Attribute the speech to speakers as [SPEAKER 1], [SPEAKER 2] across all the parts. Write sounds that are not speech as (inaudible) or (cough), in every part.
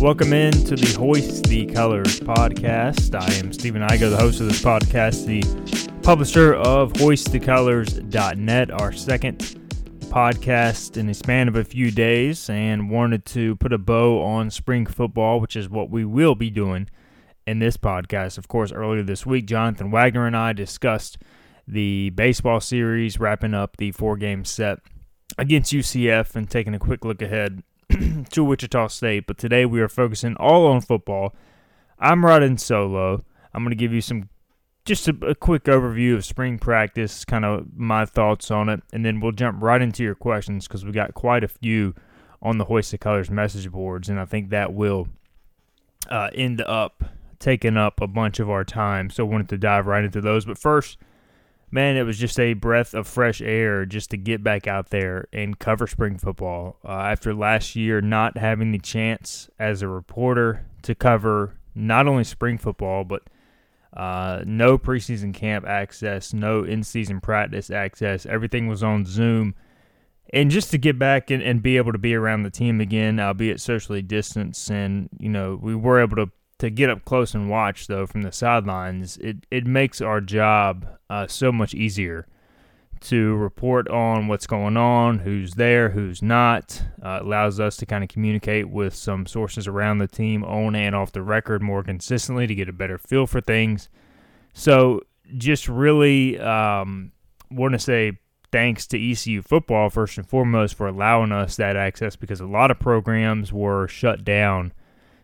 [SPEAKER 1] Welcome in to the Hoist the Colors podcast. I am Stephen Igo, the host of this podcast, the publisher of hoistthecolors.net, our second podcast in a span of a few days, and wanted to put a bow on spring football, which is what we will be doing in this podcast. Of course, earlier this week, Jonathan Wagner and I discussed the baseball series, wrapping up the four game set against UCF and taking a quick look ahead (clears throat) to Wichita State, but today we are focusing all on football. I'm riding solo. I'm going to give you some just a, a, quick overview of spring practice, kind of my thoughts on it, and then we'll jump right into your questions because we got quite a few on the Hoist the Colors message boards, and I think that will uh, end up taking up a bunch of our time. So I wanted to dive right into those. But first, man, it was just a breath of fresh air just to get back out there and cover spring football. Uh, after last year not having the chance as a reporter to cover not only spring football, but uh, no preseason camp access, no in season practice access. Everything was on Zoom. And just to get back and, and be able to be around the team again, albeit socially distanced, and you know we were able to to get up close and watch though from the sidelines, it it makes our job uh, so much easier to report on what's going on, who's there, who's not. Uh, allows us to kind of communicate with some sources around the team on and off the record more consistently to get a better feel for things. So just really um, want to say thanks to ECU football first and foremost for allowing us that access because a lot of programs were shut down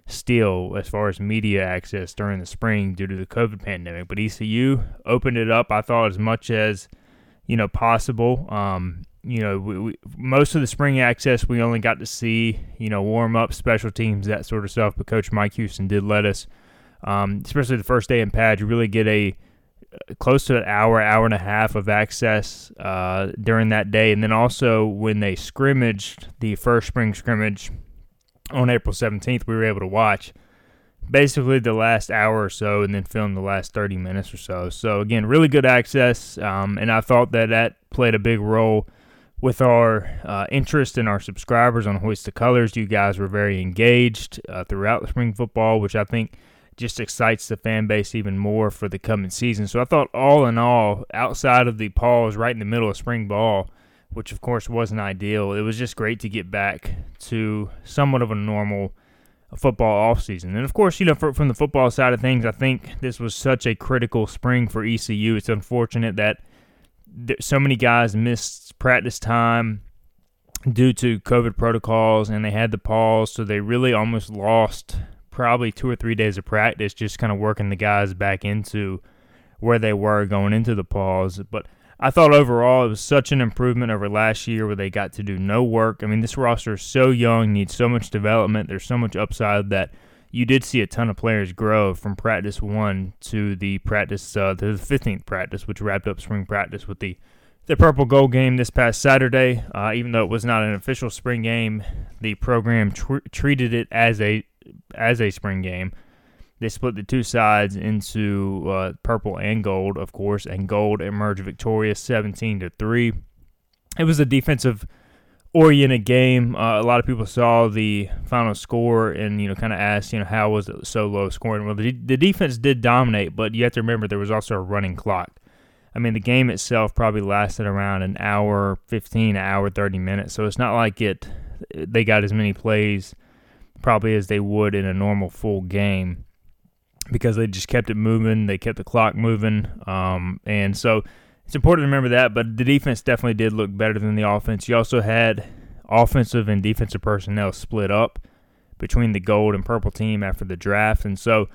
[SPEAKER 1] still as far as media access during the spring due to the COVID pandemic. But ECU opened it up, I thought, as much as you know possible. Um, you know, we, we, most of the spring access we only got to see, you know, warm up, special teams, that sort of stuff. But Coach Mike Houston did let us, um, especially the first day in Padge, really get a close to an hour, hour and a half of access uh, during that day. And then also when they scrimmaged the first spring scrimmage on April 17th, we were able to watch basically the last hour or so and then film the last 30 minutes or so. So, again, really good access. Um, and I thought that that played a big role with our uh, interest in our subscribers on Hoist the Colors. You guys were very engaged uh, throughout spring football, which I think just excites the fan base even more for the coming season. So, I thought all in all, outside of the pause right in the middle of spring ball, which of course wasn't ideal. It was just great to get back to somewhat of a normal football offseason. And of course, you know, for, from the football side of things, I think this was such a critical spring for ECU. It's unfortunate that so many guys missed practice time due to COVID protocols and they had the pause, so they really almost lost probably two or three days of practice just kind of working the guys back into where they were going into the pause. But I thought overall it was such an improvement over last year where they got to do no work. I mean, this roster is so young, needs so much development. There's so much upside that you did see a ton of players grow from practice one to the practice uh, to the 15th practice, which wrapped up spring practice with the the purple gold game this past Saturday. Uh, even though it was not an official spring game, the program tr- treated it as a as a spring game. They split the two sides into uh, purple and gold, of course, and gold emerged victorious 17 to 3. It was a defensive oriented game. Uh, a lot of people saw the final score and you know kind of asked, you know, how was it so low scoring? Well, the, the defense did dominate, but you have to remember there was also a running clock. I mean, the game itself probably lasted around an hour 15, hour 30 minutes. So it's not like it they got as many plays probably as they would in a normal full game because they just kept it moving. They kept the clock moving. Um, and so it's important to remember that. But the defense definitely did look better than the offense. You also had offensive and defensive personnel split up between the gold and purple team after the draft. And so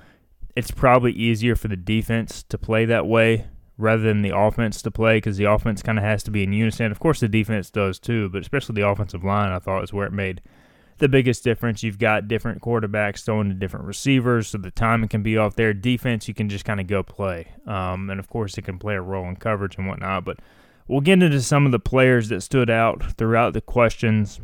[SPEAKER 1] it's probably easier for the defense to play that way rather than the offense to play because the offense kind of has to be in unison. Of course, the defense does too, but especially the offensive line, I thought is where it made the biggest difference. You've got different quarterbacks throwing to different receivers, so the timing can be off there. Defense, you can just kind of go play. Um, and of course, it can play a role in coverage and whatnot. But we'll get into some of the players that stood out throughout the questions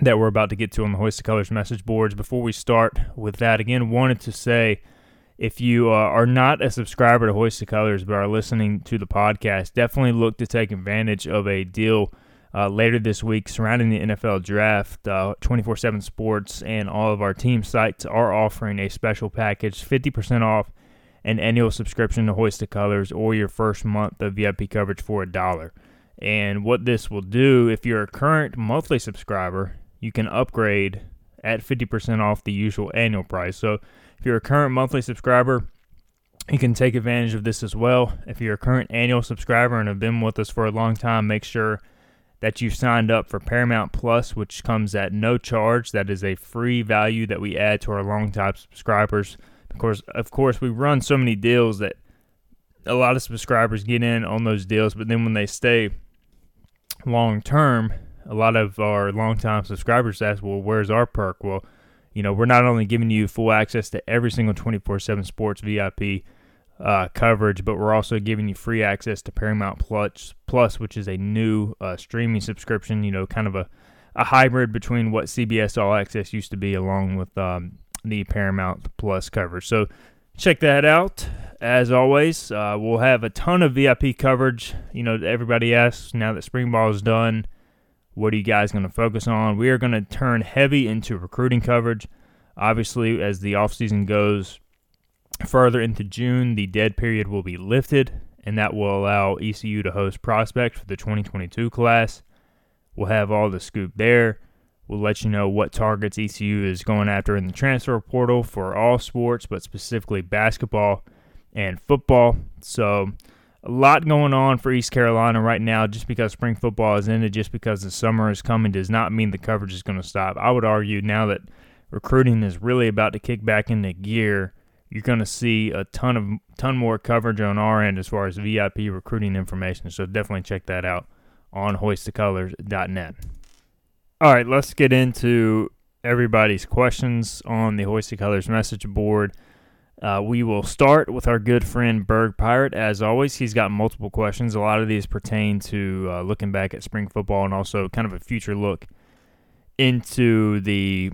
[SPEAKER 1] that we're about to get to on the Hoist the Colors message boards. Before we start with that, again, wanted to say if you uh, are not a subscriber to Hoist the Colors but are listening to the podcast, definitely look to take advantage of a deal uh, later this week surrounding the NFL draft. Uh, 24 uh, 7 Sports and all of our team sites are offering a special package 50% off an annual subscription to Hoist the Colors or your first month of VIP coverage for a dollar. And what this will do, if you're a current monthly subscriber, you can upgrade at 50% off the usual annual price. So if you're a current monthly subscriber, you can take advantage of this as well. If you're a current annual subscriber and have been with us for a long time, make sure that you've signed up for Paramount Plus, which comes at no charge. That is a free value that we add to our long-time subscribers. Of course, of course, we run so many deals that a lot of subscribers get in on those deals, but then when they stay long term, a lot of our long-time subscribers ask, "Well, where's our perk?" Well, you know, we're not only giving you full access to every single 24/7 Sports VIP uh, coverage, but we're also giving you free access to Paramount Plus, Plus which is a new uh, streaming subscription. You know, kind of a, a hybrid between what CBS All Access used to be, along with um, the Paramount Plus coverage. So check that out. As always, uh, we'll have a ton of VIP coverage. You know, everybody asks now that spring ball is done, what are you guys going to focus on? We are going to turn heavy into recruiting coverage. Obviously, as the offseason goes, Further into June, the dead period will be lifted, and that will allow ECU to host prospects for the 2022 class. We'll have all the scoop there. We'll let you know what targets ECU is going after in the transfer portal for all sports, but specifically basketball and football. So, a lot going on for East Carolina right now. Just because spring football is ended, just because the summer is coming, does not mean the coverage is going to stop. I would argue now that recruiting is really about to kick back into gear you're going to see a ton of ton more coverage on our end as far as VIP recruiting information. So definitely check that out on hoistthecolors.net. All right, let's get into everybody's questions on the Hoist the Colors message board. Uh, we will start with our good friend Berg Pirate. As always, he's got multiple questions. A lot of these pertain to uh, looking back at spring football and also kind of a future look into the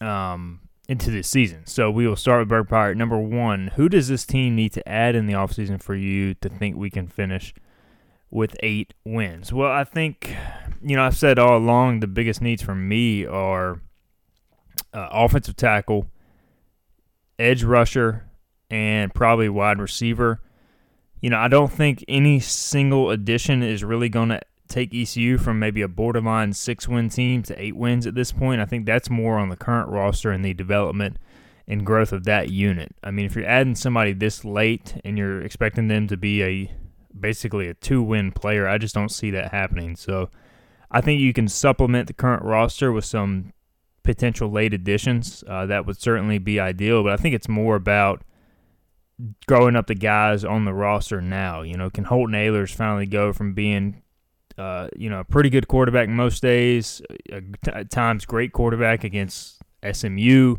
[SPEAKER 1] um, into this season. So we will start with Berg Pirate. Number one, who does this team need to add in the offseason for you to think we can finish with eight wins? Well, I think, you know, I've said all along the biggest needs for me are uh, offensive tackle, edge rusher, and probably wide receiver. You know, I don't think any single addition is really going to take ECU from maybe a borderline six win team to eight wins at this point. I think that's more on the current roster and the development and growth of that unit. I mean, if you're adding somebody this late and you're expecting them to be a basically a two win player, I just don't see that happening. So I think you can supplement the current roster with some potential late additions. Uh, that would certainly be ideal, but I think it's more about growing up the guys on the roster now. You know, can Holton Ahlers finally go from being uh, you know, a pretty good quarterback most days, at times great quarterback against SMU,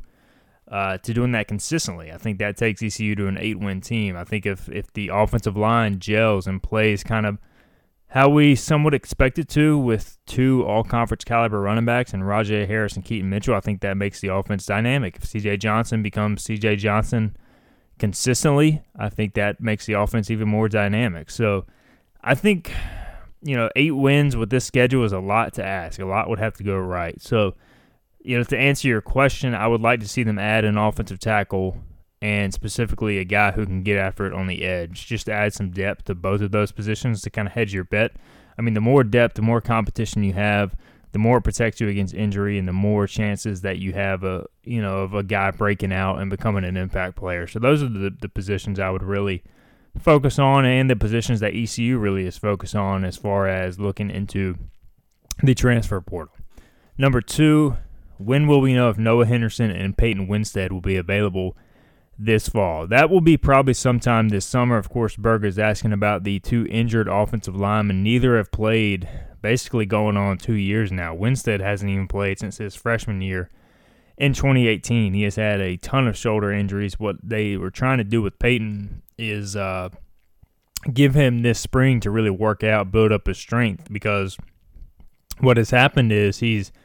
[SPEAKER 1] uh, to doing that consistently. I think that takes ECU to an eight-win team. I think if if the offensive line gels and plays kind of how we somewhat expect it to with two all-conference caliber running backs and Rahjai Harris and Keaton Mitchell, I think that makes the offense dynamic. If C.J. Johnson becomes C.J. Johnson consistently, I think that makes the offense even more dynamic. So I think you know, eight wins with this schedule is a lot to ask. A lot would have to go right. So, you know, to answer your question, I would like to see them add an offensive tackle and specifically a guy who can get after it on the edge, just to add some depth to both of those positions to kind of hedge your bet. I mean, the more depth, the more competition you have, the more it protects you against injury, and the more chances that you have a you know of a guy breaking out and becoming an impact player. So those are the, the positions I would really focus on, and the positions that ECU really is focused on as far as looking into the transfer portal. Number two, when will we know if Noah Henderson and Peyton Winstead will be available this fall? That will be probably sometime this summer. Of course, Berger is asking about the two injured offensive linemen. Neither have played basically going on two years now. Winstead hasn't even played since his freshman year in 2018. He has had a ton of shoulder injuries. What they were trying to do with Peyton is uh, give him this spring to really work out, build up his strength because what has happened is he's –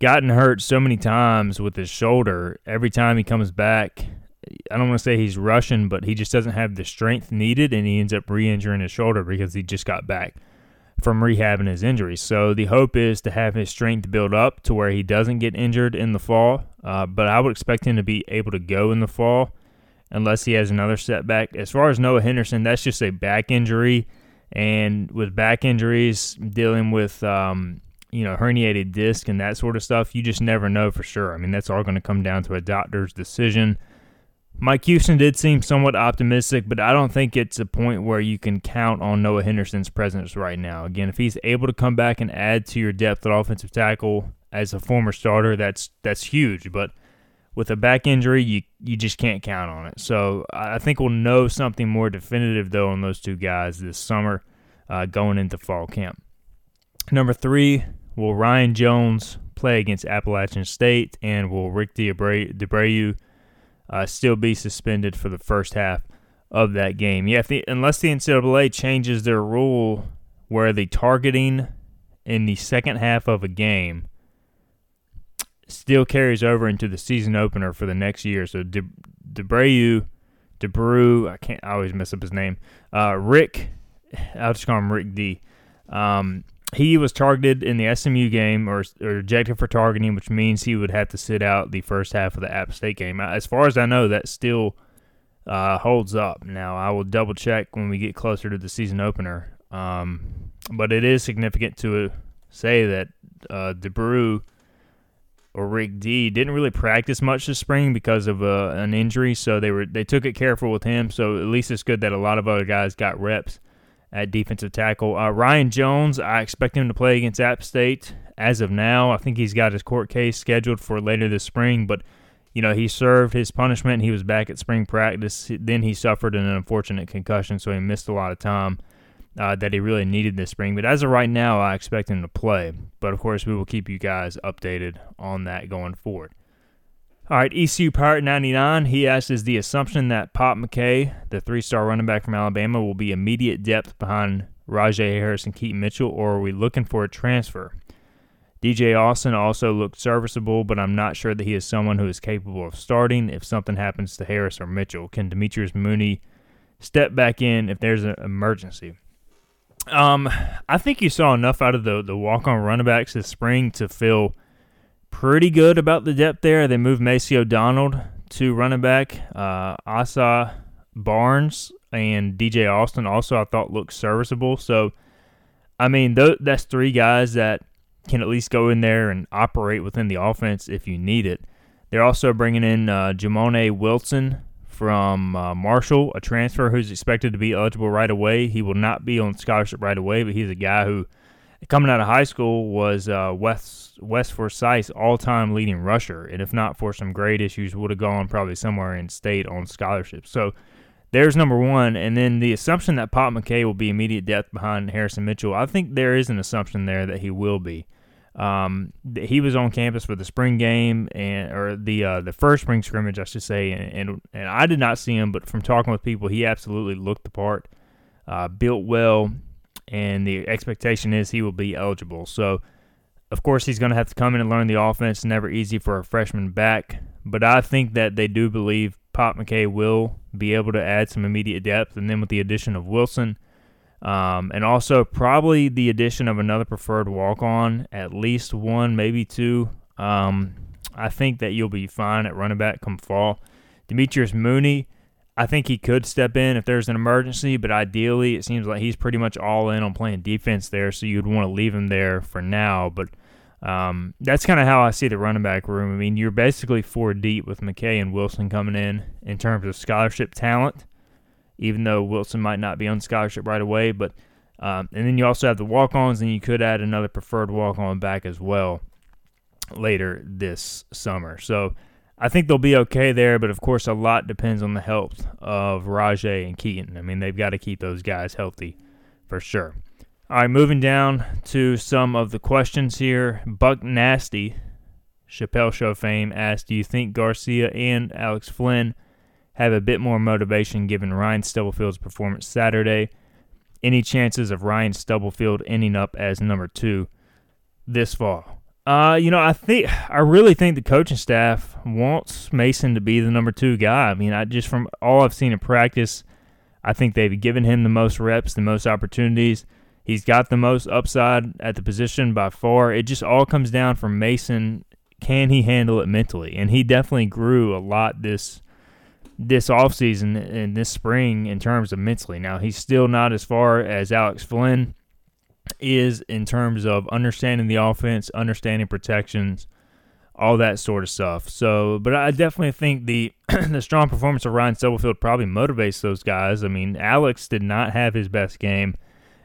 [SPEAKER 1] gotten hurt so many times with his shoulder. Every time he comes back, I don't want to say he's rushing, but he just doesn't have the strength needed, and he ends up re-injuring his shoulder because he just got back from rehabbing his injury. So the hope is to have his strength build up to where he doesn't get injured in the fall. Uh, but I would expect him to be able to go in the fall unless he has another setback. As far as Noah Henderson, that's just a back injury. And with back injuries, dealing with um, you know, herniated disc and that sort of stuff, you just never know for sure. I mean, that's all going to come down to a doctor's decision. Mike Houston did seem somewhat optimistic, but I don't think it's a point where you can count on Noah Henderson's presence right now. Again, if he's able to come back and add to your depth at offensive tackle as a former starter, that's that's huge. But with a back injury, you you just can't count on it. So I think we'll know something more definitive though on those two guys this summer, uh, going into fall camp. Number three, will Ryan Jones play against Appalachian State, and will Rick DeBreu uh, still be suspended for the first half of that game? Yeah, the, unless the NCAA changes their rule where the targeting in the second half of a game still carries over into the season opener for the next year. So De, DeBreu, DeBrew, I can't I always mess up his name. Uh, Rick, I'll just call him Rick D. Um, he was targeted in the SMU game or, or ejected for targeting, which means he would have to sit out the first half of the App State game. As far as I know, that still uh, holds up. Now, I will double check when we get closer to the season opener. Um, but it is significant to say that uh, DeBrew Rick D didn't really practice much this spring because of uh, an injury, so they were they took it careful with him. So at least it's good that a lot of other guys got reps at defensive tackle. Uh, Ryan Jones, I expect him to play against App State as of now. I think he's got his court case scheduled for later this spring, but you know he served his punishment. He was back at spring practice. Then he suffered an unfortunate concussion, so he missed a lot of time uh, that he really needed this spring. But as of right now, I expect him to play. But of course, we will keep you guys updated on that going forward. All right, ECU Pirate 99. He asks, Is the assumption that Pop McKay, the three star running back from Alabama, will be immediate depth behind Rahjai Harris and Keaton Mitchell, or are we looking for a transfer? DJ Austin also looked serviceable, but I'm not sure that he is someone who is capable of starting if something happens to Harris or Mitchell. Can Demetrius Mooney step back in if there's an emergency? Um, I think you saw enough out of the, the walk on running backs this spring to feel pretty good about the depth there. They moved Macy O'Donnell to running back. Uh, Asa Barnes and DJ Austin also I thought looked serviceable. So, I mean, th- that's three guys that can at least go in there and operate within the offense if you need it. They're also bringing in uh, Jamone Wilson from uh, Marshall, a transfer who's expected to be eligible right away. He will not be on scholarship right away, but he's a guy who – coming out of high school was uh, West West Forsyth's all-time leading rusher, and if not for some grade issues, would have gone probably somewhere in state on scholarship. So there's number one, and then the assumption that Pop McKay will be immediate depth behind Harrison Mitchell. I think there is an assumption there that he will be. Um, he was on campus for the spring game and or the uh, the first spring scrimmage, I should say, and, and, and I did not see him, but from talking with people, he absolutely looked the part. Uh, built well, and the expectation is he will be eligible. So, of course, he's going to have to come in and learn the offense. Never easy for a freshman back, but I think that they do believe Pop McKay will be able to add some immediate depth, and then with the addition of Wilson. Um, and also probably the addition of another preferred walk on, at least one, maybe two. Um, I think that you'll be fine at running back come fall. Demetrius Mooney, I think he could step in if there's an emergency, but ideally it seems like he's pretty much all in on playing defense there, so you'd want to leave him there for now. But um, that's kind of how I see the running back room. I mean, you're basically four deep with McKay and Wilson coming in in terms of scholarship talent, even though Wilson might not be on scholarship right away. But um, and then you also have the walk-ons, and you could add another preferred walk-on back as well later this summer. So I think they'll be okay there, but of course, a lot depends on the health of Rahjai and Keaton. I mean, they've got to keep those guys healthy for sure. All right, moving down to some of the questions here. Buck Nasty, Chappelle Show fame, asked Do you think Garcia and Alex Flynn have a bit more motivation given Ryan Stubblefield's performance Saturday? Any chances of Ryan Stubblefield ending up as number two this fall? Uh, you know, I think I really think the coaching staff wants Mason to be the number two guy. I mean, I just from all I've seen in practice, I think they've given him the most reps, the most opportunities. He's got the most upside at the position by far. It just all comes down from Mason. Can he handle it mentally? And he definitely grew a lot this this offseason and this spring in terms of mentally. Now he's still not as far as Alex Flynn is in terms of understanding the offense, understanding protections, all that sort of stuff. So, but I definitely think the (clears throat) the strong performance of Ryan Stubblefield probably motivates those guys. I mean, Alex did not have his best game,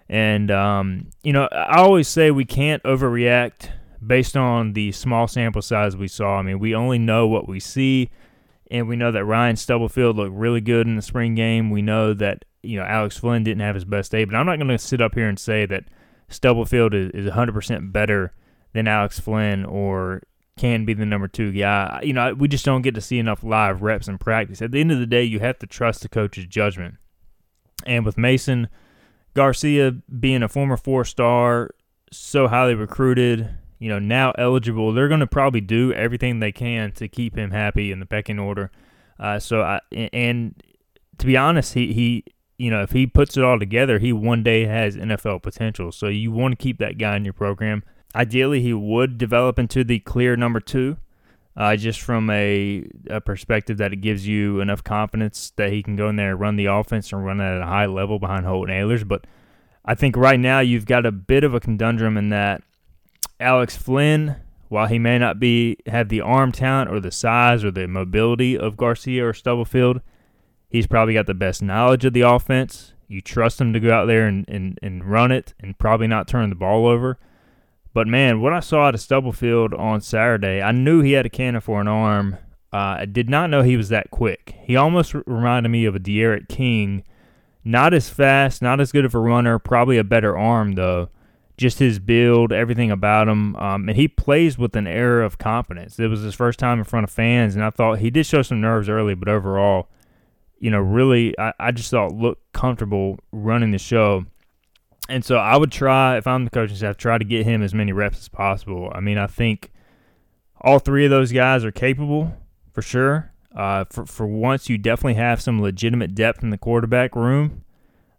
[SPEAKER 1] and um, you know, I always say we can't overreact based on the small sample size we saw. I mean, we only know what we see, and we know that Ryan Stubblefield looked really good in the spring game. We know that you know Alex Flynn didn't have his best day, but I'm not going to sit up here and say that Stubblefield is, is 100% better than Alex Flynn or can be the number two guy. You know, we just don't get to see enough live reps in practice. At the end of the day, you have to trust the coach's judgment. And with Mason Garcia being a former four star, so highly recruited, you know, now eligible, they're going to probably do everything they can to keep him happy in the pecking order. Uh, so I and to be honest, he he you know, if he puts it all together, he one day has NFL potential. So you want to keep that guy in your program. Ideally, he would develop into the clear number two, uh, just from a, a, perspective that it gives you enough confidence that he can go in there and run the offense and run at a high level behind Holton Ahlers. But I think right now you've got a bit of a conundrum in that Alex Flynn, while he may not be have the arm talent or the size or the mobility of Garcia or Stubblefield – He's probably got the best knowledge of the offense. You trust him to go out there and, and, and run it and probably not turn the ball over. But man, what I saw at a Stubblefield on Saturday, I knew he had a cannon for an arm. Uh, I did not know he was that quick. He almost reminded me of a D'Eriq King. Not as fast, not as good of a runner, probably a better arm though. Just his build, everything about him, um, and he plays with an air of confidence. It was his first time in front of fans, and I thought he did show some nerves early, but overall, you know, really, I, I just thought looked comfortable running the show. And so I would try, if I'm the coaching staff, try to get him as many reps as possible. I mean, I think all three of those guys are capable for sure. Uh, for, for once, you definitely have some legitimate depth in the quarterback room.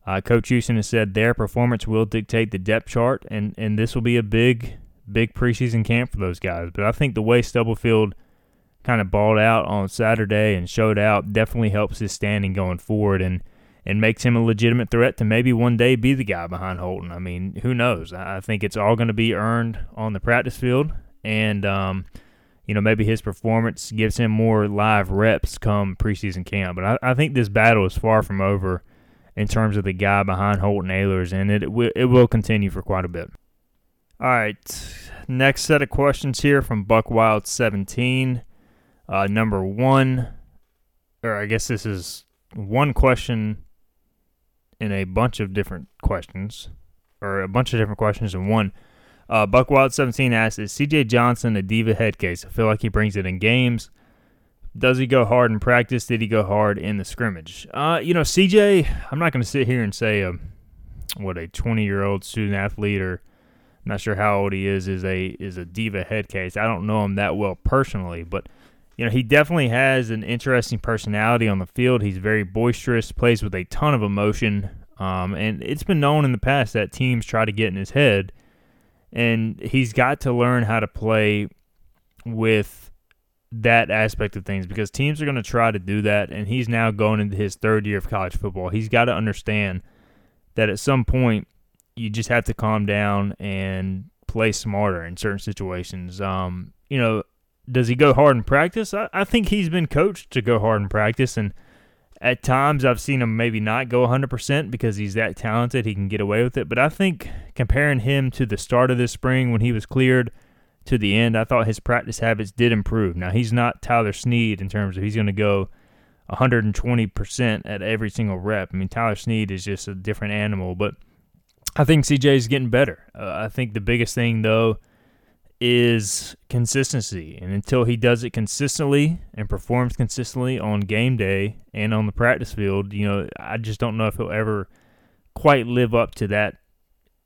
[SPEAKER 1] Uh, Coach Houston has said their performance will dictate the depth chart, and, and this will be a big, big preseason camp for those guys. But I think the way Stubblefield – kind of balled out on Saturday and showed out definitely helps his standing going forward and and makes him a legitimate threat to maybe one day be the guy behind Holton. I mean, who knows? I think it's all going to be earned on the practice field, and um, you know maybe his performance gives him more live reps come preseason camp. But I, I think this battle is far from over in terms of the guy behind Holton Ahlers, and it, it will, it will continue for quite a bit. All right, next set of questions here from Buck Wild 17. Uh, number one, or I guess this is one question in a bunch of different questions, or a bunch of different questions in one. Uh, Buckwild17 asks, is CJ Johnson a diva head case? I feel like he brings it in games. Does he go hard in practice? Did he go hard in the scrimmage? Uh, you know, CJ, I'm not going to sit here and say, a, um, what, a 20 year old student athlete or I'm not sure how old he is, is a is a diva head case. I don't know him that well personally, but you know, he definitely has an interesting personality on the field. He's very boisterous, plays with a ton of emotion. Um, and it's been known in the past that teams try to get in his head. And he's got to learn how to play with that aspect of things because teams are going to try to do that, and he's now going into his third year of college football. He's got to understand that at some point you just have to calm down and play smarter in certain situations. Um, you know, does he go hard in practice? I, I think he's been coached to go hard in practice, and at times I've seen him maybe not go 100% because he's that talented. He can get away with it. But I think comparing him to the start of this spring when he was cleared to the end, I thought his practice habits did improve. Now, he's not Tyler Snead in terms of he's going to go 120% at every single rep. I mean, Tyler Snead is just a different animal. But I think CJ is getting better. Uh, I think the biggest thing, though, is consistency. And until he does it consistently and performs consistently on game day and on the practice field, you know, I just don't know if he'll ever quite live up to that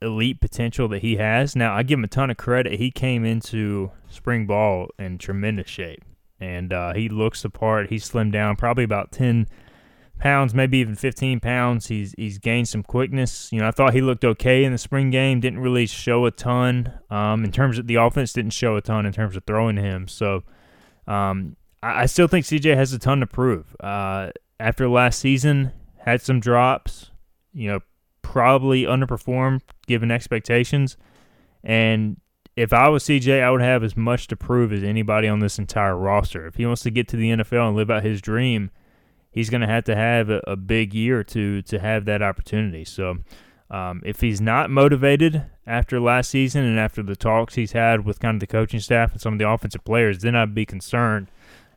[SPEAKER 1] elite potential that he has. Now, I give him a ton of credit. He came into spring ball in tremendous shape. And uh, he looks the part. He slimmed down probably about 10 pounds, maybe even 15 pounds. He's he's gained some quickness. You know, I thought he looked okay in the spring game. Didn't really show a ton um, in terms of the offense. Didn't show a ton in terms of throwing him. So um, I, I, still think CJ has a ton to prove. Uh, after last season, had some drops. You know, probably underperformed given expectations. And if I was CJ, I would have as much to prove as anybody on this entire roster. If he wants to get to the NFL and live out his dream he's going to have to have a, a, big year to to have that opportunity. So um, if he's not motivated after last season and after the talks he's had with kind of the coaching staff and some of the offensive players, then I'd be concerned.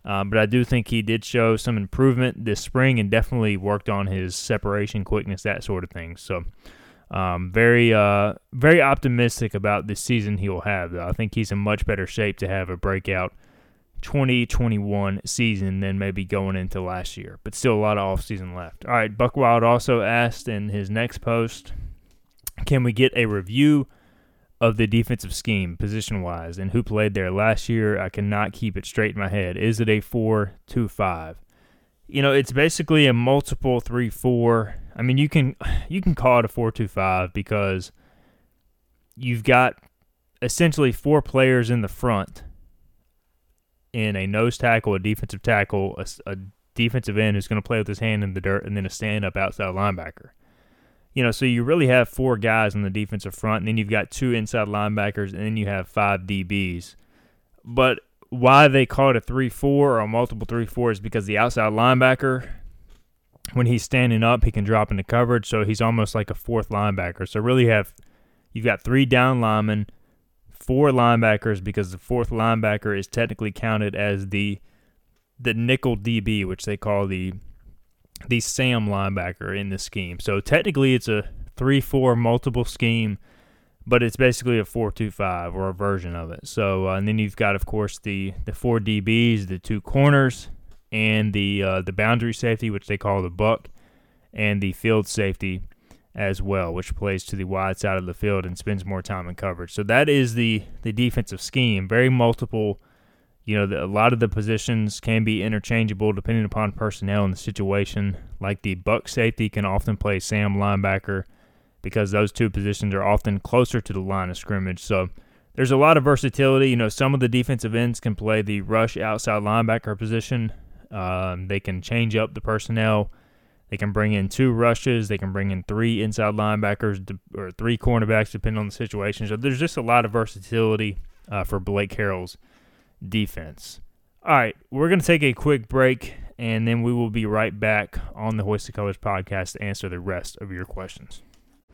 [SPEAKER 1] Um, but I do think he did show some improvement this spring and definitely worked on his separation quickness, that sort of thing. So. Um, very, uh, very optimistic about this season he will have. Though. I think he's in much better shape to have a breakout 2021 season than maybe going into last year, but still a lot of off season left. All right, Buck Wild also asked in his next post, can we get a review of the defensive scheme position wise and who played there last year? I cannot keep it straight in my head. Is it a 4 2 5? You know, it's basically a multiple 3 4. I mean, you can (sighs) you can call it a 4 2 5 because you've got essentially four players in the front in a nose tackle, a defensive tackle, a, a defensive end who's going to play with his hand in the dirt, and then a stand up outside linebacker. You know, so you really have four guys on the defensive front, and then you've got two inside linebackers, and then you have five DBs. But why they call it a 3 4 or a multiple 3 4 is because the outside linebacker, when he's standing up, he can drop into coverage, so he's almost like a fourth linebacker. So really have you've got three down linemen four linebackers because the fourth linebacker is technically counted as the the nickel DB, which they call the the Sam linebacker in the scheme. So technically, it's a three-four multiple scheme, but it's basically a four-two-five or a version of it. So uh, and then you've got, of course, the the four DBs, the two corners, and the uh, the boundary safety, which they call the buck, and the field safety as well, which plays to the wide side of the field and spends more time in coverage. So that is the the defensive scheme. Very multiple. You know, the, a lot of the positions can be interchangeable depending upon personnel and the situation. Like the buck safety can often play Sam linebacker because those two positions are often closer to the line of scrimmage. So there's a lot of versatility. You know, some of the defensive ends can play the rush outside linebacker position. Um, they can change up the personnel they can bring in two rushes. They can bring in three inside linebackers or three cornerbacks, depending on the situation. So there's just a lot of versatility uh, for Blake Harrell's defense. All right, we're going to take a quick break, and then we will be right back on the Hoist the Colors podcast to answer the rest of your questions.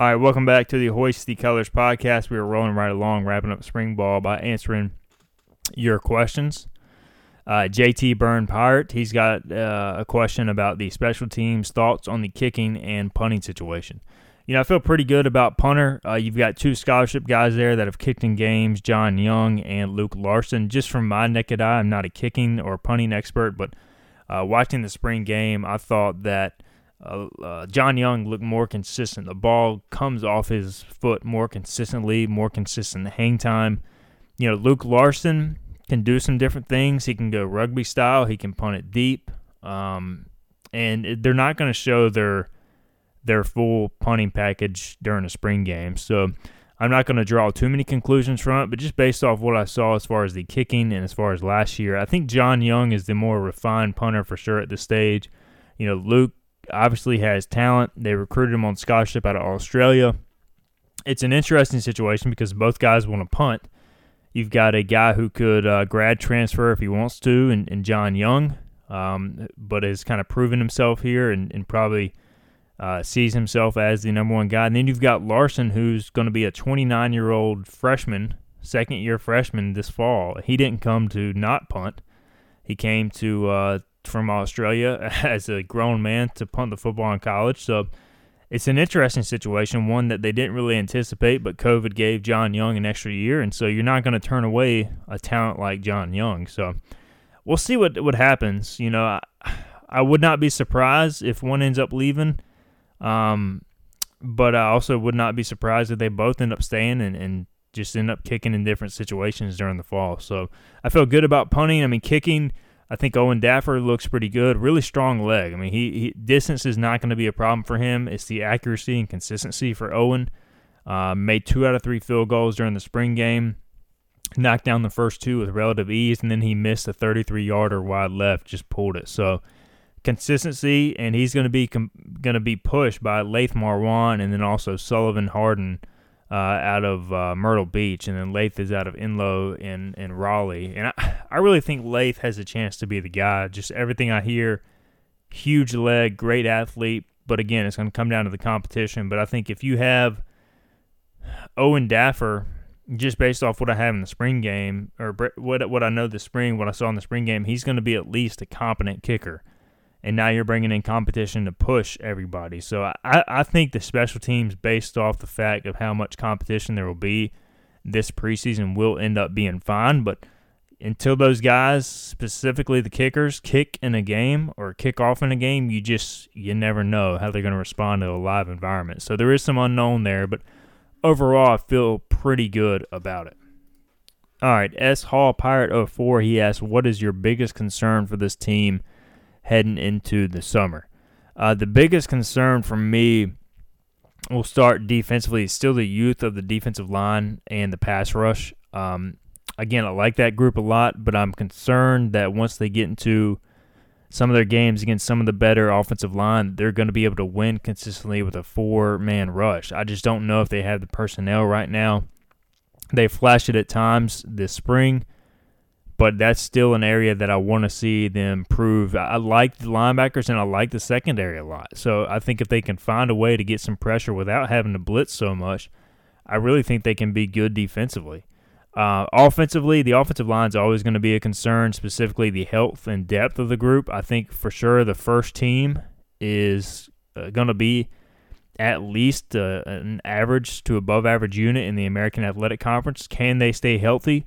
[SPEAKER 1] All right, welcome back to the Hoist the Colors podcast. We are rolling right along, wrapping up spring ball by answering your questions. Uh, JT Burn Pirate, he's got uh, a question about the special teams, thoughts on the kicking and punting situation. You know, I feel pretty good about punter. Uh, you've got two scholarship guys there that have kicked in games, John Young and Luke Larson. Just from my naked eye, I'm not a kicking or punting expert, but uh, watching the spring game, I thought that uh, uh, John Young looked more consistent. The ball comes off his foot more consistently, more consistent hang time. You know, Luke Larson can do some different things. He can go rugby style. He can punt it deep. Um, and they're not going to show their their full punting package during a spring game. So I'm not going to draw too many conclusions from it, but just based off what I saw as far as the kicking and as far as last year, I think John Young is the more refined punter for sure at this stage. You know, Luke obviously has talent. They recruited him on scholarship out of Australia. It's an interesting situation because both guys want to punt. You've got a guy who could uh, grad transfer if he wants to, and, and John Young, um, but has kind of proven himself here and, and probably uh, sees himself as the number one guy. And then you've got Larson, who's going to be a 29 year old freshman, second year freshman this fall. He didn't come to not punt. He came to uh, from Australia (laughs) as a grown man to punt the football in college. So it's an interesting situation, one that they didn't really anticipate, but COVID gave John Young an extra year, and so you're not going to turn away a talent like John Young. So we'll see what what happens. You know, I, I would not be surprised if one ends up leaving, um, but I also would not be surprised if they both end up staying and, and just end up kicking in different situations during the fall. So I feel good about punting. I mean, kicking – I think Owen Daffer looks pretty good. Really strong leg. I mean, he, he distance is not going to be a problem for him. It's the accuracy and consistency for Owen. Uh, made two out of three field goals during the spring game. Knocked down the first two with relative ease, and then he missed a 33 yarder wide left, just pulled it. So consistency, and he's going to be com- going to be pushed by Lath Marwan and then also Sullivan Harden uh, out of uh, Myrtle Beach, and then Lath is out of Enloe in, in Raleigh. And I, I really think Lath has a chance to be the guy. Just everything I hear, huge leg, great athlete. But again, it's going to come down to the competition. But I think if you have Owen Daffer, just based off what I have in the spring game, or what what I know the spring, what I saw in the spring game, he's going to be at least a competent kicker and now you're bringing in competition to push everybody. So I, I think the special teams, based off the fact of how much competition there will be this preseason, will end up being fine. But until those guys, specifically the kickers, kick in a game or kick off in a game, you just you never know how they're going to respond to a live environment. So there is some unknown there, but overall, I feel pretty good about it. All right, S Hall Pirate 04, he asks, "What is your biggest concern for this team?" Heading into the summer. Uh, the biggest concern for me will start defensively is still the youth of the defensive line and the pass rush. Um, again, I like that group a lot, but I'm concerned that once they get into some of their games against some of the better offensive line, they're going to be able to win consistently with a four man rush. I just don't know if they have the personnel right now. They flashed it at times this spring but that's still an area that I want to see them prove. I like the linebackers and I like the secondary a lot. So I think if they can find a way to get some pressure without having to blitz so much, I really think they can be good defensively. Uh, offensively, the offensive line is always going to be a concern, specifically the health and depth of the group. I think for sure the first team is uh, going to be at least uh, an average to above average unit in the American Athletic Conference. Can they stay healthy?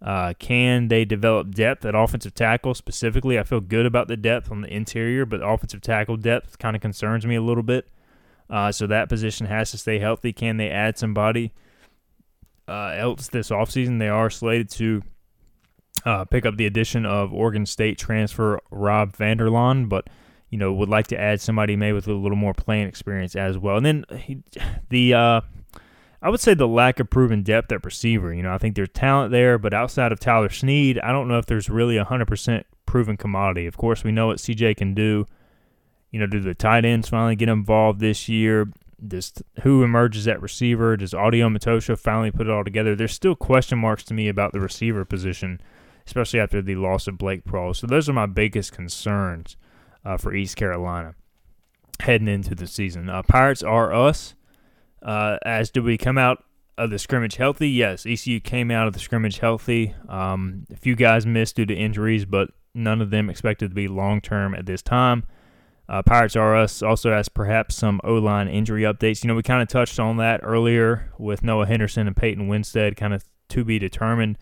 [SPEAKER 1] Uh, can they develop depth at offensive tackle specifically? I feel good about the depth on the interior, but offensive tackle depth kind of concerns me a little bit. Uh, so that position has to stay healthy. Can they add somebody uh, else this offseason? They are slated to uh, pick up the addition of Oregon State transfer Rob Vanderlaan, but you know would like to add somebody maybe with a little more playing experience as well. And then he, (sighs) the uh, I would say the lack of proven depth at receiver. You know, I think there's talent there, but outside of Tyler Snead, I don't know if there's really a hundred percent proven commodity. Of course, we know what CJ can do. You know, do the tight ends finally get involved this year? Does who emerges at receiver? Does Audie Omotosho finally put it all together? There's still question marks to me about the receiver position especially after the loss of Blake Proehl. So those are my biggest concerns uh, for East Carolina heading into the season. Uh, Pirates are us. Uh, as did we come out of the scrimmage healthy? Yes, ECU came out of the scrimmage healthy. Um, a few guys missed due to injuries, but none of them expected to be long term at this time. Uh, Pirates R Us also has perhaps some O line injury updates. You know, we kind of touched on that earlier with Noah Henderson and Peyton Winstead, kind of to be determined.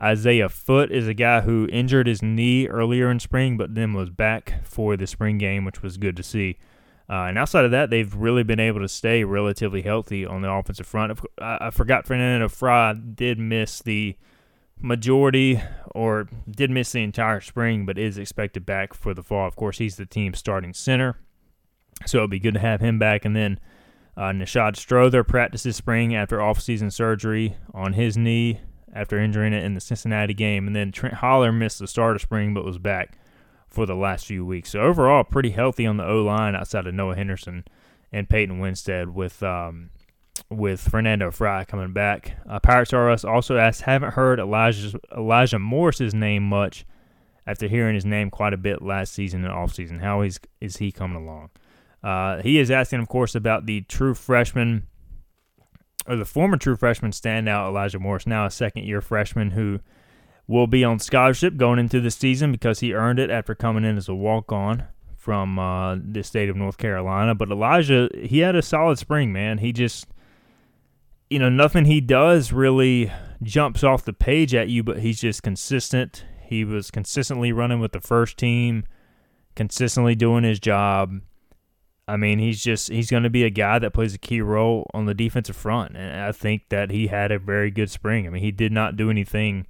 [SPEAKER 1] Isaiah Foot is a guy who injured his knee earlier in spring, but then was back for the spring game, which was good to see. Uh, and outside of that, they've really been able to stay relatively healthy on the offensive front. I, I forgot Fernando Fry did miss the majority or did miss the entire spring, but is expected back for the fall. Of course, he's the team's starting center, so it'll be good to have him back. And then uh, Nishad Strother practiced this spring after offseason surgery on his knee after injuring it in the Cincinnati game. And then Trent Holler missed the start of spring but was back for the last few weeks. So overall, pretty healthy on the O line outside of Noah Henderson and Peyton Winstead with um, with Fernando Fry coming back. Uh, Pirates R Us also asked, haven't heard Elijah Elijah Morris's name much after hearing his name quite a bit last season and offseason. How is is he coming along? Uh, he is asking, of course, about the true freshman or the former true freshman standout Elijah Morris, now a second year freshman who will be on scholarship going into the season because he earned it after coming in as a walk on from uh, the state of North Carolina. But Elijah, he had a solid spring, man. He just, you know, nothing he does really jumps off the page at you, but he's just consistent. He was consistently running with the first team, consistently doing his job. I mean, he's just he's going to be a guy that plays a key role on the defensive front, and I think that he had a very good spring. I mean, he did not do anything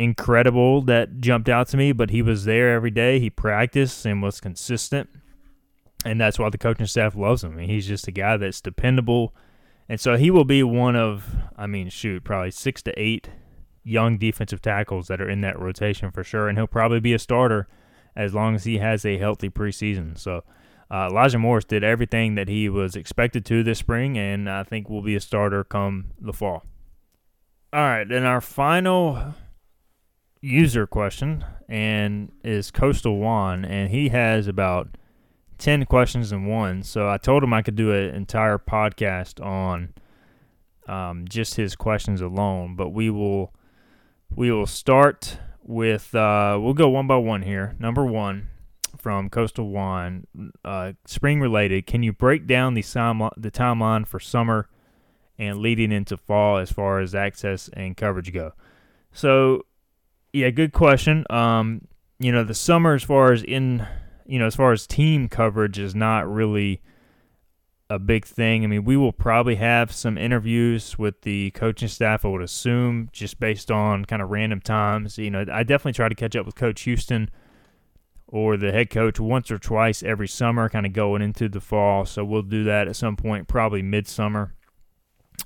[SPEAKER 1] incredible that jumped out to me, but he was there every day. He practiced and was consistent, and that's why the coaching staff loves him. I mean, he's just a guy that's dependable, and so he will be one of, I mean, shoot, probably six to eight young defensive tackles that are in that rotation for sure, and he'll probably be a starter as long as he has a healthy preseason. So. Uh, Elijah Morris did everything that he was expected to this spring, and I think will be a starter come the fall. All right, then our final user question and is Coastal Juan, and he has about ten questions in one. So I told him I could do an entire podcast on um, just his questions alone, but we will we will start with uh, we'll go one by one here. Number one from Coastal Juan, uh, spring related. Can you break down the the timeline for summer and leading into fall as far as access and coverage go? So, yeah, good question. Um, you know, the summer as far as in, you know, as far as team coverage is not really a big thing. I mean, we will probably have some interviews with the coaching staff, I would assume, just based on kind of random times. You know, I definitely try to catch up with Coach Houston or the head coach once or twice every summer, kind of going into the fall. So we'll do that at some point, probably midsummer.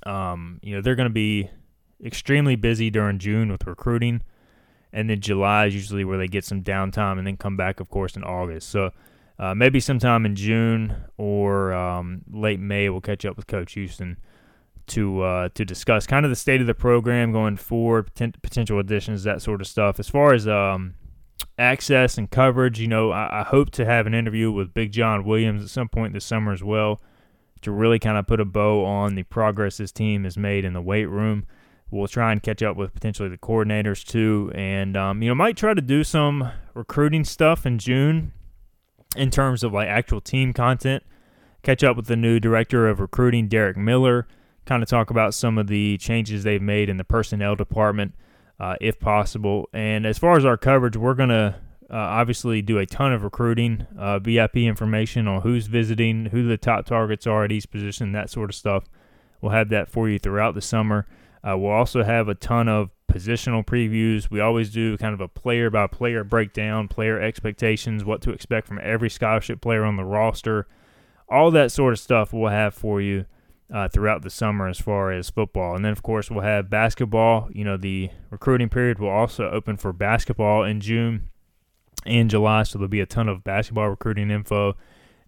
[SPEAKER 1] Um, you know, they're going to be extremely busy during June with recruiting, and then July is usually where they get some downtime, and then come back, of course, in August. So uh, maybe sometime in June or um, late May, we'll catch up with Coach Houston to uh, to discuss kind of the state of the program going forward, potential additions, that sort of stuff. As far as um, access and coverage. You know, I, I, hope to have an interview with Big John Williams at some point this summer as well to really kind of put a bow on the progress this team has made in the weight room. We'll try and catch up with potentially the coordinators too, and um, you know, might try to do some recruiting stuff in June in terms of like actual team content. Catch up with the new director of recruiting, Derek Miller. Kind of talk about some of the changes they've made in the personnel department uh, if possible. And as far as our coverage, we're gonna uh, obviously do a ton of recruiting, uh, VIP information on who's visiting, who the top targets are at each position, that sort of stuff. We'll have that for you throughout the summer. Uh, we'll also have a ton of positional previews. We always do kind of a player by player breakdown, player expectations, what to expect from every scholarship player on the roster. All that sort of stuff we'll have for you uh, throughout the summer as far as football. And then, of course, we'll have basketball. You know, the recruiting period will also open for basketball in June and July, so there'll be a ton of basketball recruiting info.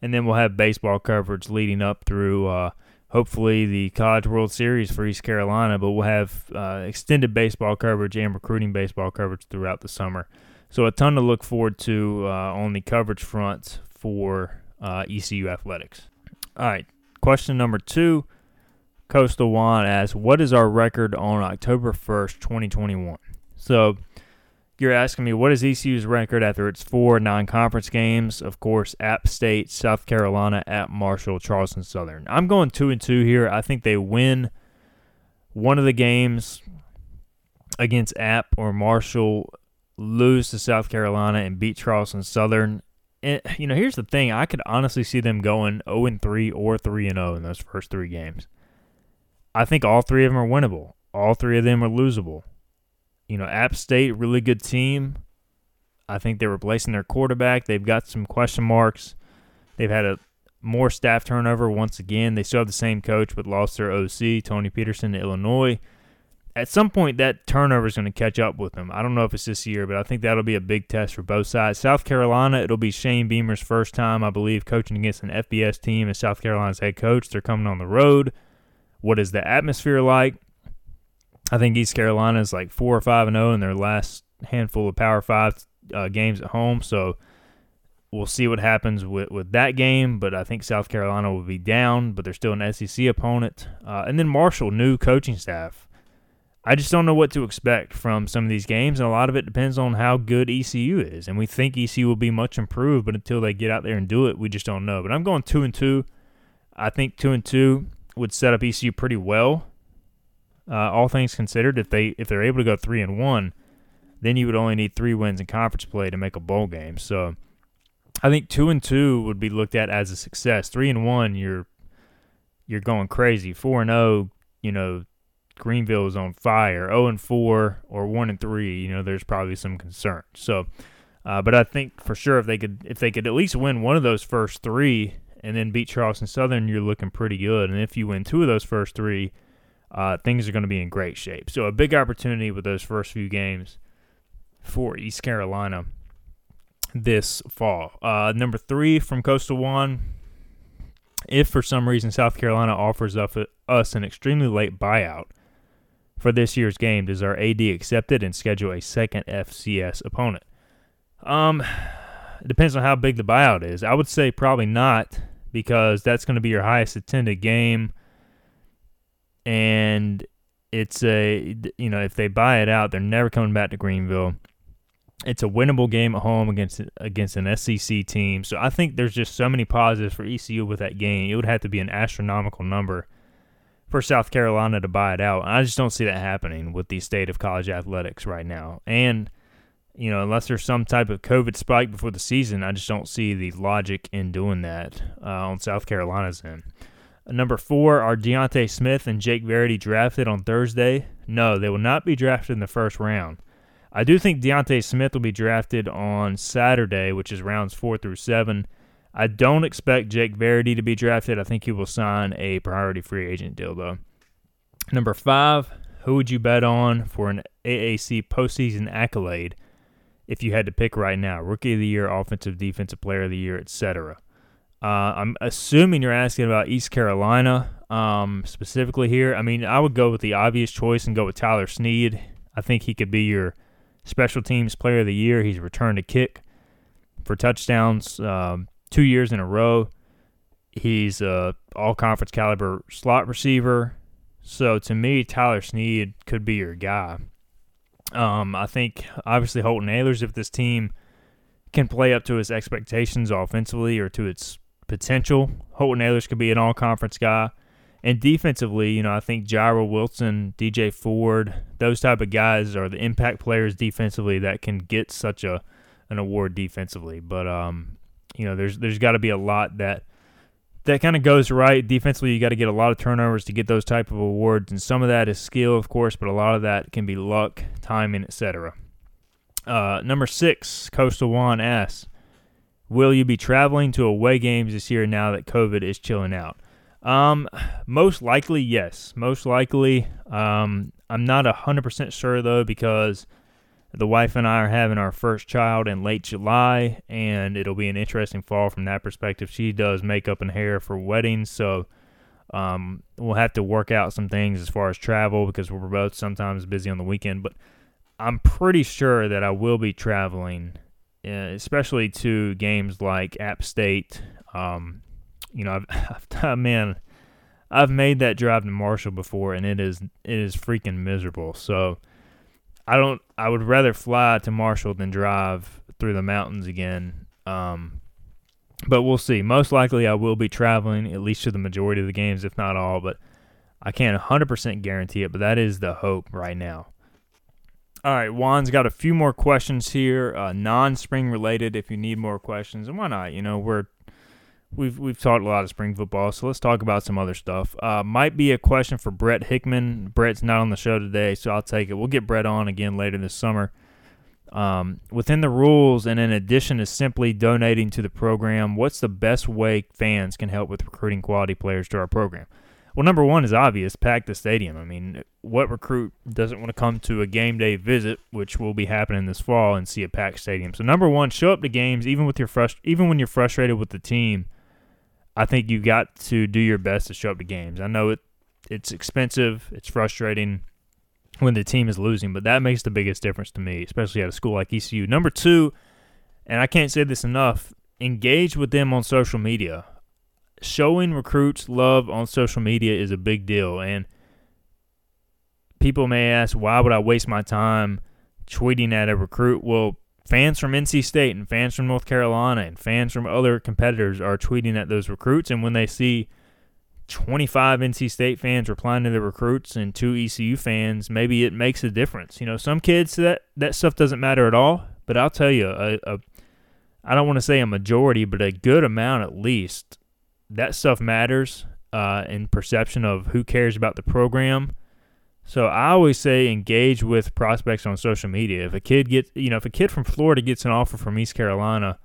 [SPEAKER 1] And then we'll have baseball coverage leading up through. Uh, hopefully the College World Series for East Carolina, but we'll have uh, extended baseball coverage and recruiting baseball coverage throughout the summer. So a ton to look forward to uh, on the coverage front for uh, ECU athletics. All right, question number two. Coastal Juan asks, "What is our record on October first, 2021?" So you're asking me what is ECU's record after its four non-conference games? Of course, App State, South Carolina, at Marshall, Charleston Southern. I'm going two and two here. I think they win one of the games against App or Marshall, lose to South Carolina, and beat Charleston Southern. And, you know, here's the thing: I could honestly see them going 0 and 3 or 3 and 0 in those first three games. I think all three of them are winnable. All three of them are losable you know, App State, really good team. I think they're replacing their quarterback. They've got some question marks. They've had a more staff turnover once again. They still have the same coach, but lost their OC, Tony Petersen, to Illinois. At some point, that turnover is going to catch up with them. I don't know if it's this year, but I think that'll be a big test for both sides. South Carolina, it'll be Shane Beamer's first time, I believe, coaching against an FBS team as South Carolina's head coach. They're coming on the road. What is the atmosphere like? I think East Carolina is like four or five and zero oh in their last handful of Power Five uh, games at home. So we'll see what happens with, with that game. But I think South Carolina will be down, but they're still an SEC opponent. Uh, and then Marshall, new coaching staff. I just don't know what to expect from some of these games, and a lot of it depends on how good ECU is. And we think ECU will be much improved, but until they get out there and do it, we just don't know. But I'm going two and two. I think two and two would set up ECU pretty well uh, all things considered, if they if they're able to go three and one, then you would only need three wins in conference play to make a bowl game. So I think two and two would be looked at as a success. Three and one, you're you're going crazy. Four and zero, oh, you know, Greenville is on fire. Zero oh and four or one and three, you know, there's probably some concern. So, uh, but I think for sure if they could if they could at least win one of those first three and then beat Charleston Southern, you're looking pretty good. And if you win two of those first three uh, things are going to be in great shape. So a big opportunity with those first few games for East Carolina this fall. Uh, number three from Coastal Juan. If for some reason South Carolina offers us an extremely late buyout for this year's game, does our AD accept it and schedule a second FCS opponent? Um, it depends on how big the buyout is. I would say probably not because that's going to be your highest attended game and it's a you know if they buy it out, they're never coming back to Greenville. It's a winnable game at home against against an SEC team, so I think there's just so many positives for ECU with that game. It would have to be an astronomical number for South Carolina to buy it out. I just don't see that happening with the state of college athletics right now, and you know, unless there's some type of COVID spike before the season, I just don't see the logic in doing that uh, on South Carolina's end. Number four are Deontay Smith and Jake Verity drafted on Thursday. No, they will not be drafted in the first round. I do think Deontay Smith will be drafted on Saturday, which is rounds four through seven. I don't expect Jake Verity to be drafted. I think he will sign a priority free agent deal, though. Number five, who would you bet on for an AAC postseason accolade if you had to pick right now? Rookie of the year, offensive, defensive player of the year, etc. Uh, I'm assuming you're asking about East Carolina um, specifically here. I mean, I would go with the obvious choice and go with Tyler Snead. I think he could be your special teams player of the year. He's returned a kick for touchdowns um, two years in a row. He's a all conference caliber slot receiver. So to me, Tyler Snead could be your guy. Um, I think obviously Holton Ahlers, if this team can play up to his expectations offensively or to its potential. Holton Ahlers could be an all conference guy. And defensively, you know, I think Jairo Wilson, DJ Ford, those type of guys are the impact players defensively that can get such a, an award defensively. But um, you know, there's there's got to be a lot that that kind of goes right defensively. You got to get a lot of turnovers to get those type of awards, and some of that is skill, of course, but a lot of that can be luck, timing, etc. Uh, number six, Coastal Juan asks, "Will you be traveling to away games this year now that COVID is chilling out?" Um, most likely, yes. Most likely, um, I'm not a hundred percent sure though because the wife and I are having our first child in late July, and it'll be an interesting fall from that perspective. She does makeup and hair for weddings, so um, we'll have to work out some things as far as travel because we're both sometimes busy on the weekend. But I'm pretty sure that I will be traveling, uh, especially to games like App State. Um, you know, I've, (laughs) I've man, I've made that drive to Marshall before, and it is it is freaking miserable. So I don't. I would rather fly to Marshall than drive through the mountains again. Um, but we'll see. Most likely, I will be traveling at least to the majority of the games, if not all. But I can't 100% guarantee it. But that is the hope right now. All right, Juan's got a few more questions here, uh, non-spring related. If you need more questions, and why not? You know, we're we've we've talked a lot of spring football, so let's talk about some other stuff. Uh, might be a question for Brett Hickman. Brett's not on the show today, so I'll take it. We'll get Brett on again later this summer. Um, within the rules, and in addition to simply donating to the program, what's the best way fans can help with recruiting quality players to our program? Well, number one is obvious: pack the stadium. I mean, what recruit doesn't want to come to a game day visit, which will be happening this fall, and see a packed stadium? So, number one, show up to games, even with your frust- even when you're frustrated with the team I think you got to do your best to show up to games. I know it it's expensive, it's frustrating when the team is losing, but that makes the biggest difference to me, especially at a school like ECU. Number two, and I can't say this enough, engage with them on social media. Showing recruits love on social media is a big deal, and people may ask, why would I waste my time tweeting at a recruit? Well, fans from NC State and fans from North Carolina and fans from other competitors are tweeting at those recruits. And when they see 25 NC State fans replying to the recruits and two ECU fans, maybe it makes a difference. You know, some kids that that stuff doesn't matter at all. But I'll tell you, a, a I don't want to say a majority, but a good amount at least, that stuff matters uh, in perception of who cares about the program so I always say engage with prospects on social media. If a kid gets, you know, if a kid from Florida gets an offer from East Carolina,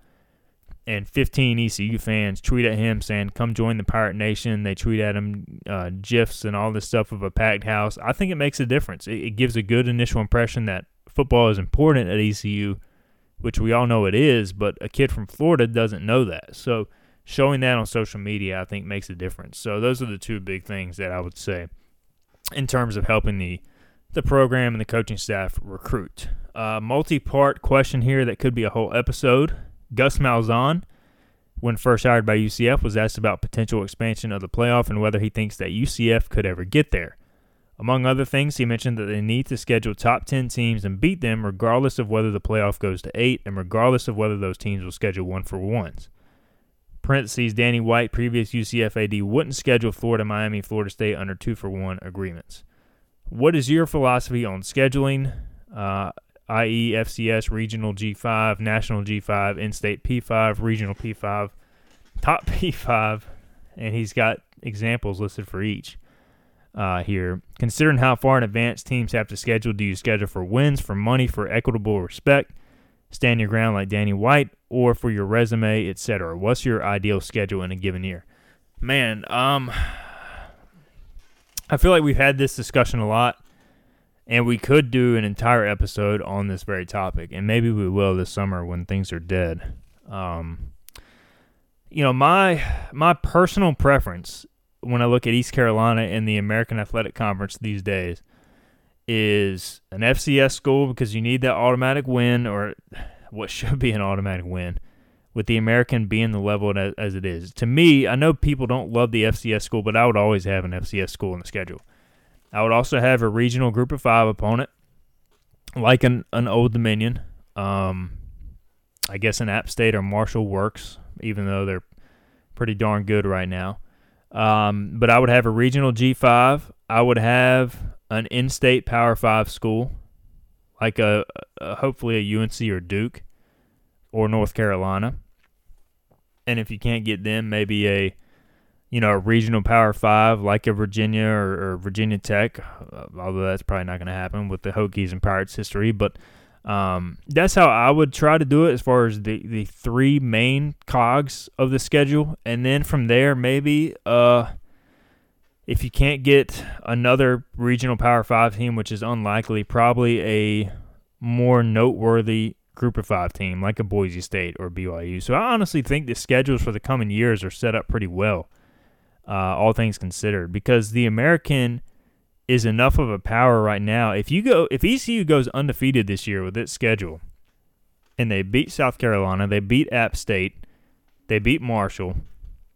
[SPEAKER 1] and 15 ECU fans tweet at him saying, "Come join the Pirate Nation." They tweet at him uh, gifs and all this stuff of a packed house. I think it makes a difference. It, it gives a good initial impression that football is important at ECU, which we all know it is. But a kid from Florida doesn't know that. So showing that on social media, I think, makes a difference. So those are the two big things that I would say in terms of helping the the program and the coaching staff recruit. Uh, multi-part question here that could be a whole episode. Gus Malzahn, when first hired by UCF, was asked about potential expansion of the playoff and whether he thinks that UCF could ever get there. Among other things, he mentioned that they need to schedule top 10 teams and beat them regardless of whether the playoff goes to 8 and regardless of whether those teams will schedule one for ones parentheses, Danny White, previous UCF AD, wouldn't schedule Florida, Miami, Florida State under two for one agreements. What is your philosophy on scheduling, uh, i.e., FCS, regional G5, national G5, in state P5, regional P5, top (laughs) P5? And he's got examples listed for each uh, here. Considering how far in advance teams have to schedule, do you schedule for wins, for money, for equitable respect? stand your ground like Danny White, or for your resume, etc. What's your ideal schedule in a given year? Man, um, I feel like we've had this discussion a lot, and we could do an entire episode on this very topic, and maybe we will this summer when things are dead. Um, you know, my my personal preference when I look at East Carolina and the American Athletic Conference these days is an FCS school because you need that automatic win or what (laughs) should be an automatic win with the American being the level as it is. To me, I know people don't love the FCS school, but I would always have an FCS school in the schedule. I would also have a regional group of five opponent, like an, an Old Dominion. Um, I guess an App State or Marshall works, even though they're pretty darn good right now. Um, but I would have a regional G5. I would have an in-state Power Five school, like a, a hopefully a UNC or Duke. or North Carolina. And if you can't get them, maybe a you know a regional Power Five like a Virginia or, or Virginia Tech, uh, although that's probably not going to happen with the Hokies and Pirates history. But um, that's how I would try to do it as far as the, the three main cogs of the schedule. And then from there, maybe uh, if you can't get another regional Power Five team, which is unlikely, probably a more noteworthy group of five team like a Boise State or BYU. So I honestly think the schedules for the coming years are set up pretty well, uh, all things considered, because the American is enough of a power right now. If you go, if ECU goes undefeated this year with its schedule, and they beat South Carolina, they beat App State, they beat Marshall,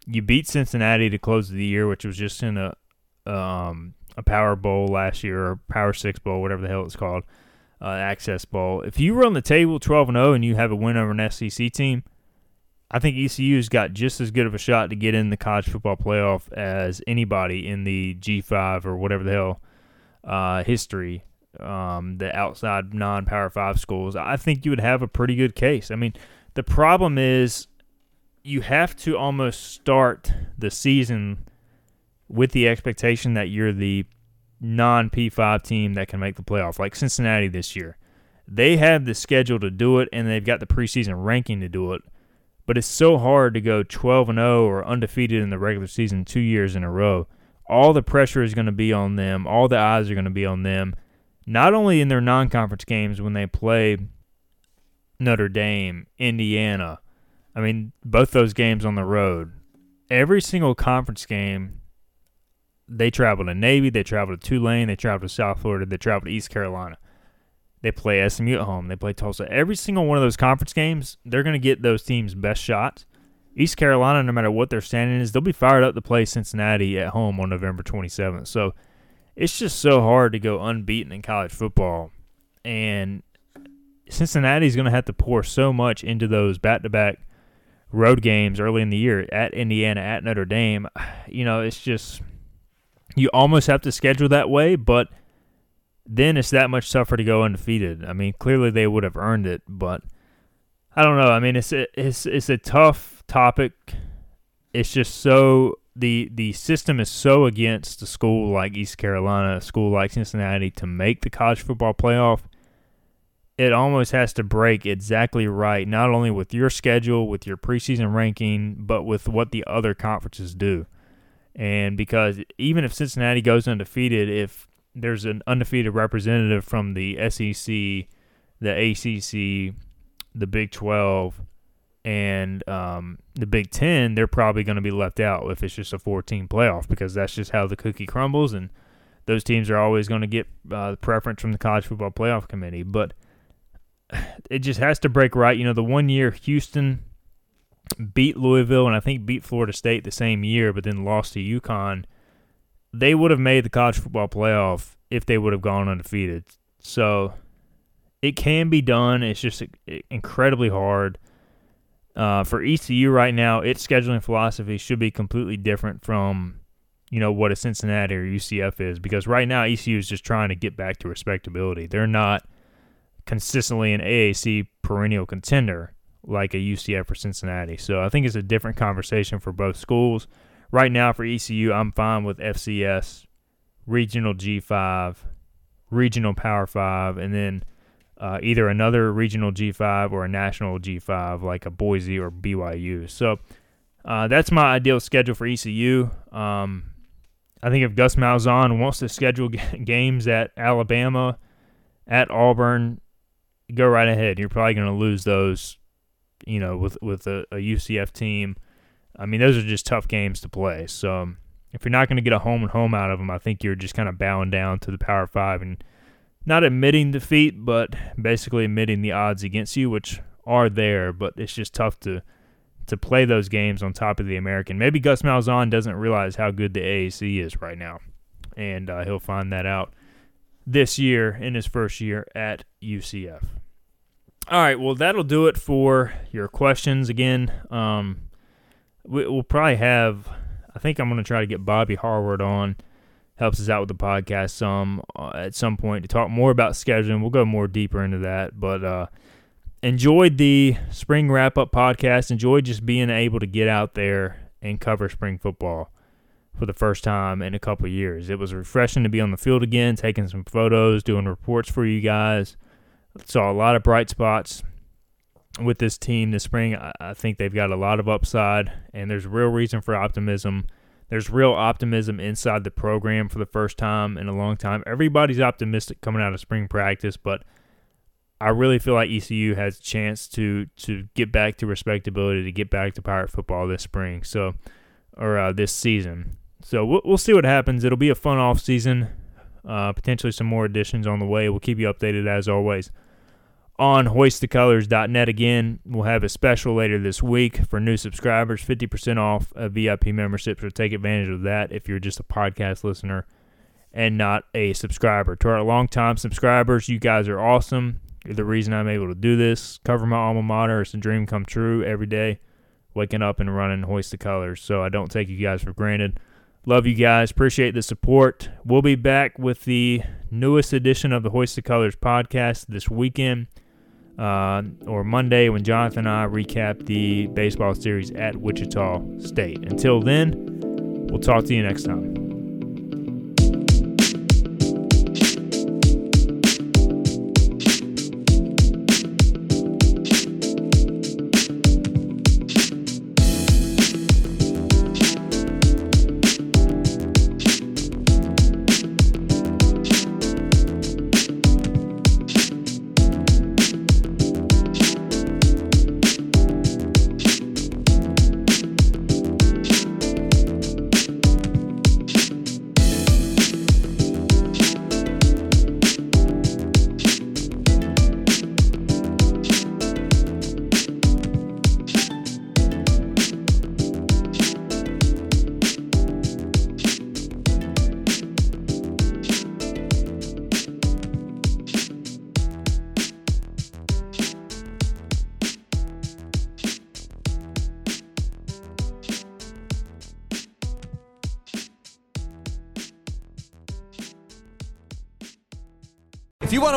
[SPEAKER 1] you beat Cincinnati to close the year, which was just in a um, a Power Bowl last year or Power Six Bowl, whatever the hell it's called, uh, Access Bowl. If you run the table twelve and zero oh and you have a win over an SEC team, I think ECU's got just as good of a shot to get in the college football playoff as anybody in the G5 or whatever the hell uh, history, um, the outside non Power 5 schools. I think you would have a pretty good case. I mean, the problem is you have to almost start the season with the expectation that you're the non P5 team that can make the playoff, like Cincinnati this year. They have the schedule to do it, and they've got the preseason ranking to do it but it's so hard to go 12 and 0 or undefeated in the regular season two years in a row. All the pressure is going to be on them. All the eyes are going to be on them. Not only in their non-conference games when they play Notre Dame, Indiana. I mean, both those games on the road. Every single conference game, they travel to Navy, they travel to Tulane, they travel to South Florida, they travel to East Carolina. They play SMU at home. They play Tulsa. Every single one of those conference games, they're going to get those teams' best shots. East Carolina, no matter what their standing is, they'll be fired up to play Cincinnati at home on November 27th. So it's just so hard to go unbeaten in college football. And Cincinnati's going to have to pour so much into those back to back road games early in the year at Indiana, at Notre Dame. (sighs) You know, it's just, you almost have to schedule that way, but – then it's that much tougher to go undefeated. I mean, clearly they would have earned it, but I don't know. I mean, it's a, it's it's a tough topic. It's just so the the system is so against a school like East Carolina, a school like Cincinnati to make the college football playoff. It almost has to break exactly right, not only with your schedule, with your preseason ranking, but with what the other conferences do. And because even if Cincinnati goes undefeated, if there's an undefeated representative from the SEC, the ACC, the Big 12, and um, the Big 10, they're probably going to be left out if it's just a 14 playoff because that's just how the cookie crumbles. And those teams are always going to get uh, the preference from the College Football Playoff Committee. But (sighs) it just has to break right. You know, the one year Houston beat Louisville and I think beat Florida State the same year, but then lost to UConn they would have made the college football playoff if they would have gone undefeated. So it can be done. It's just incredibly hard. Uh, for ECU right now, its scheduling philosophy should be completely different from, you know, what a Cincinnati or UCF is because right now ECU is just trying to get back to respectability. They're not consistently an AAC perennial contender like a UCF or Cincinnati. So I think it's a different conversation for both schools right now for ECU, I'm fine with FCS, regional G5, regional Power 5, and then uh, either another regional G5 or a national G5 like a Boise or BYU. So uh, that's my ideal schedule for ECU. Um, I think if Gus Malzahn wants to schedule g- (laughs) games at Alabama, at Auburn, go right ahead. You're probably going to lose those, you know, with with a, a UCF team I mean, those are just tough games to play. So um, if you're not going to get a home and home out of them, I think you're just kind of bowing down to the Power Five and not admitting defeat, but basically admitting the odds against you, which are there. But it's just tough to to play those games on top of the American. Maybe Gus Malzahn doesn't realize how good the AAC is right now, and uh, he'll find that out this year in his first year at UCF. All right, well that'll do it for your questions. Again, um, we, will probably have. I think I'm going to try to get Bobby Harward on. Helps us out with the podcast some uh, at some point to talk more about scheduling. We'll go more deeper into that, but uh, enjoyed the spring wrap up podcast. Enjoyed just being able to get out there and cover spring football for the first time in a couple years. It was refreshing to be on the field again, taking some photos, doing reports for you guys. Saw a lot of bright spots with this team this spring. I think they've got a lot of upside, and there's real reason for optimism. There's real optimism inside the program for the first time in a long time. Everybody's optimistic coming out of spring practice, but I really feel like ECU has a chance to to get back to respectability, to get back to pirate football this spring. So, or uh, this season. So we'll, we'll see what happens. It'll be a fun off season. Uh, potentially some more additions on the way. We'll keep you updated as always on hoistthecolors.net again. We'll have a special later this week for new subscribers, 50% off a VIP membership. So take advantage of that if you're just a podcast listener and not a subscriber. To our longtime subscribers, you guys are awesome. You're the reason I'm able to do this. Cover my alma mater. It's a dream come true every day. Waking up and running Hoist the Colors. So I don't take you guys for granted. Love you guys. Appreciate the support. We'll be back with the newest edition of the Hoist the Colors podcast this weekend uh, or Monday when Jonathan and I recap the baseball series at Wichita State. Until then, we'll talk to you next time.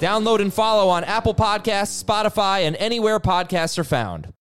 [SPEAKER 2] Download and follow on Apple Podcasts, Spotify, and anywhere podcasts are found.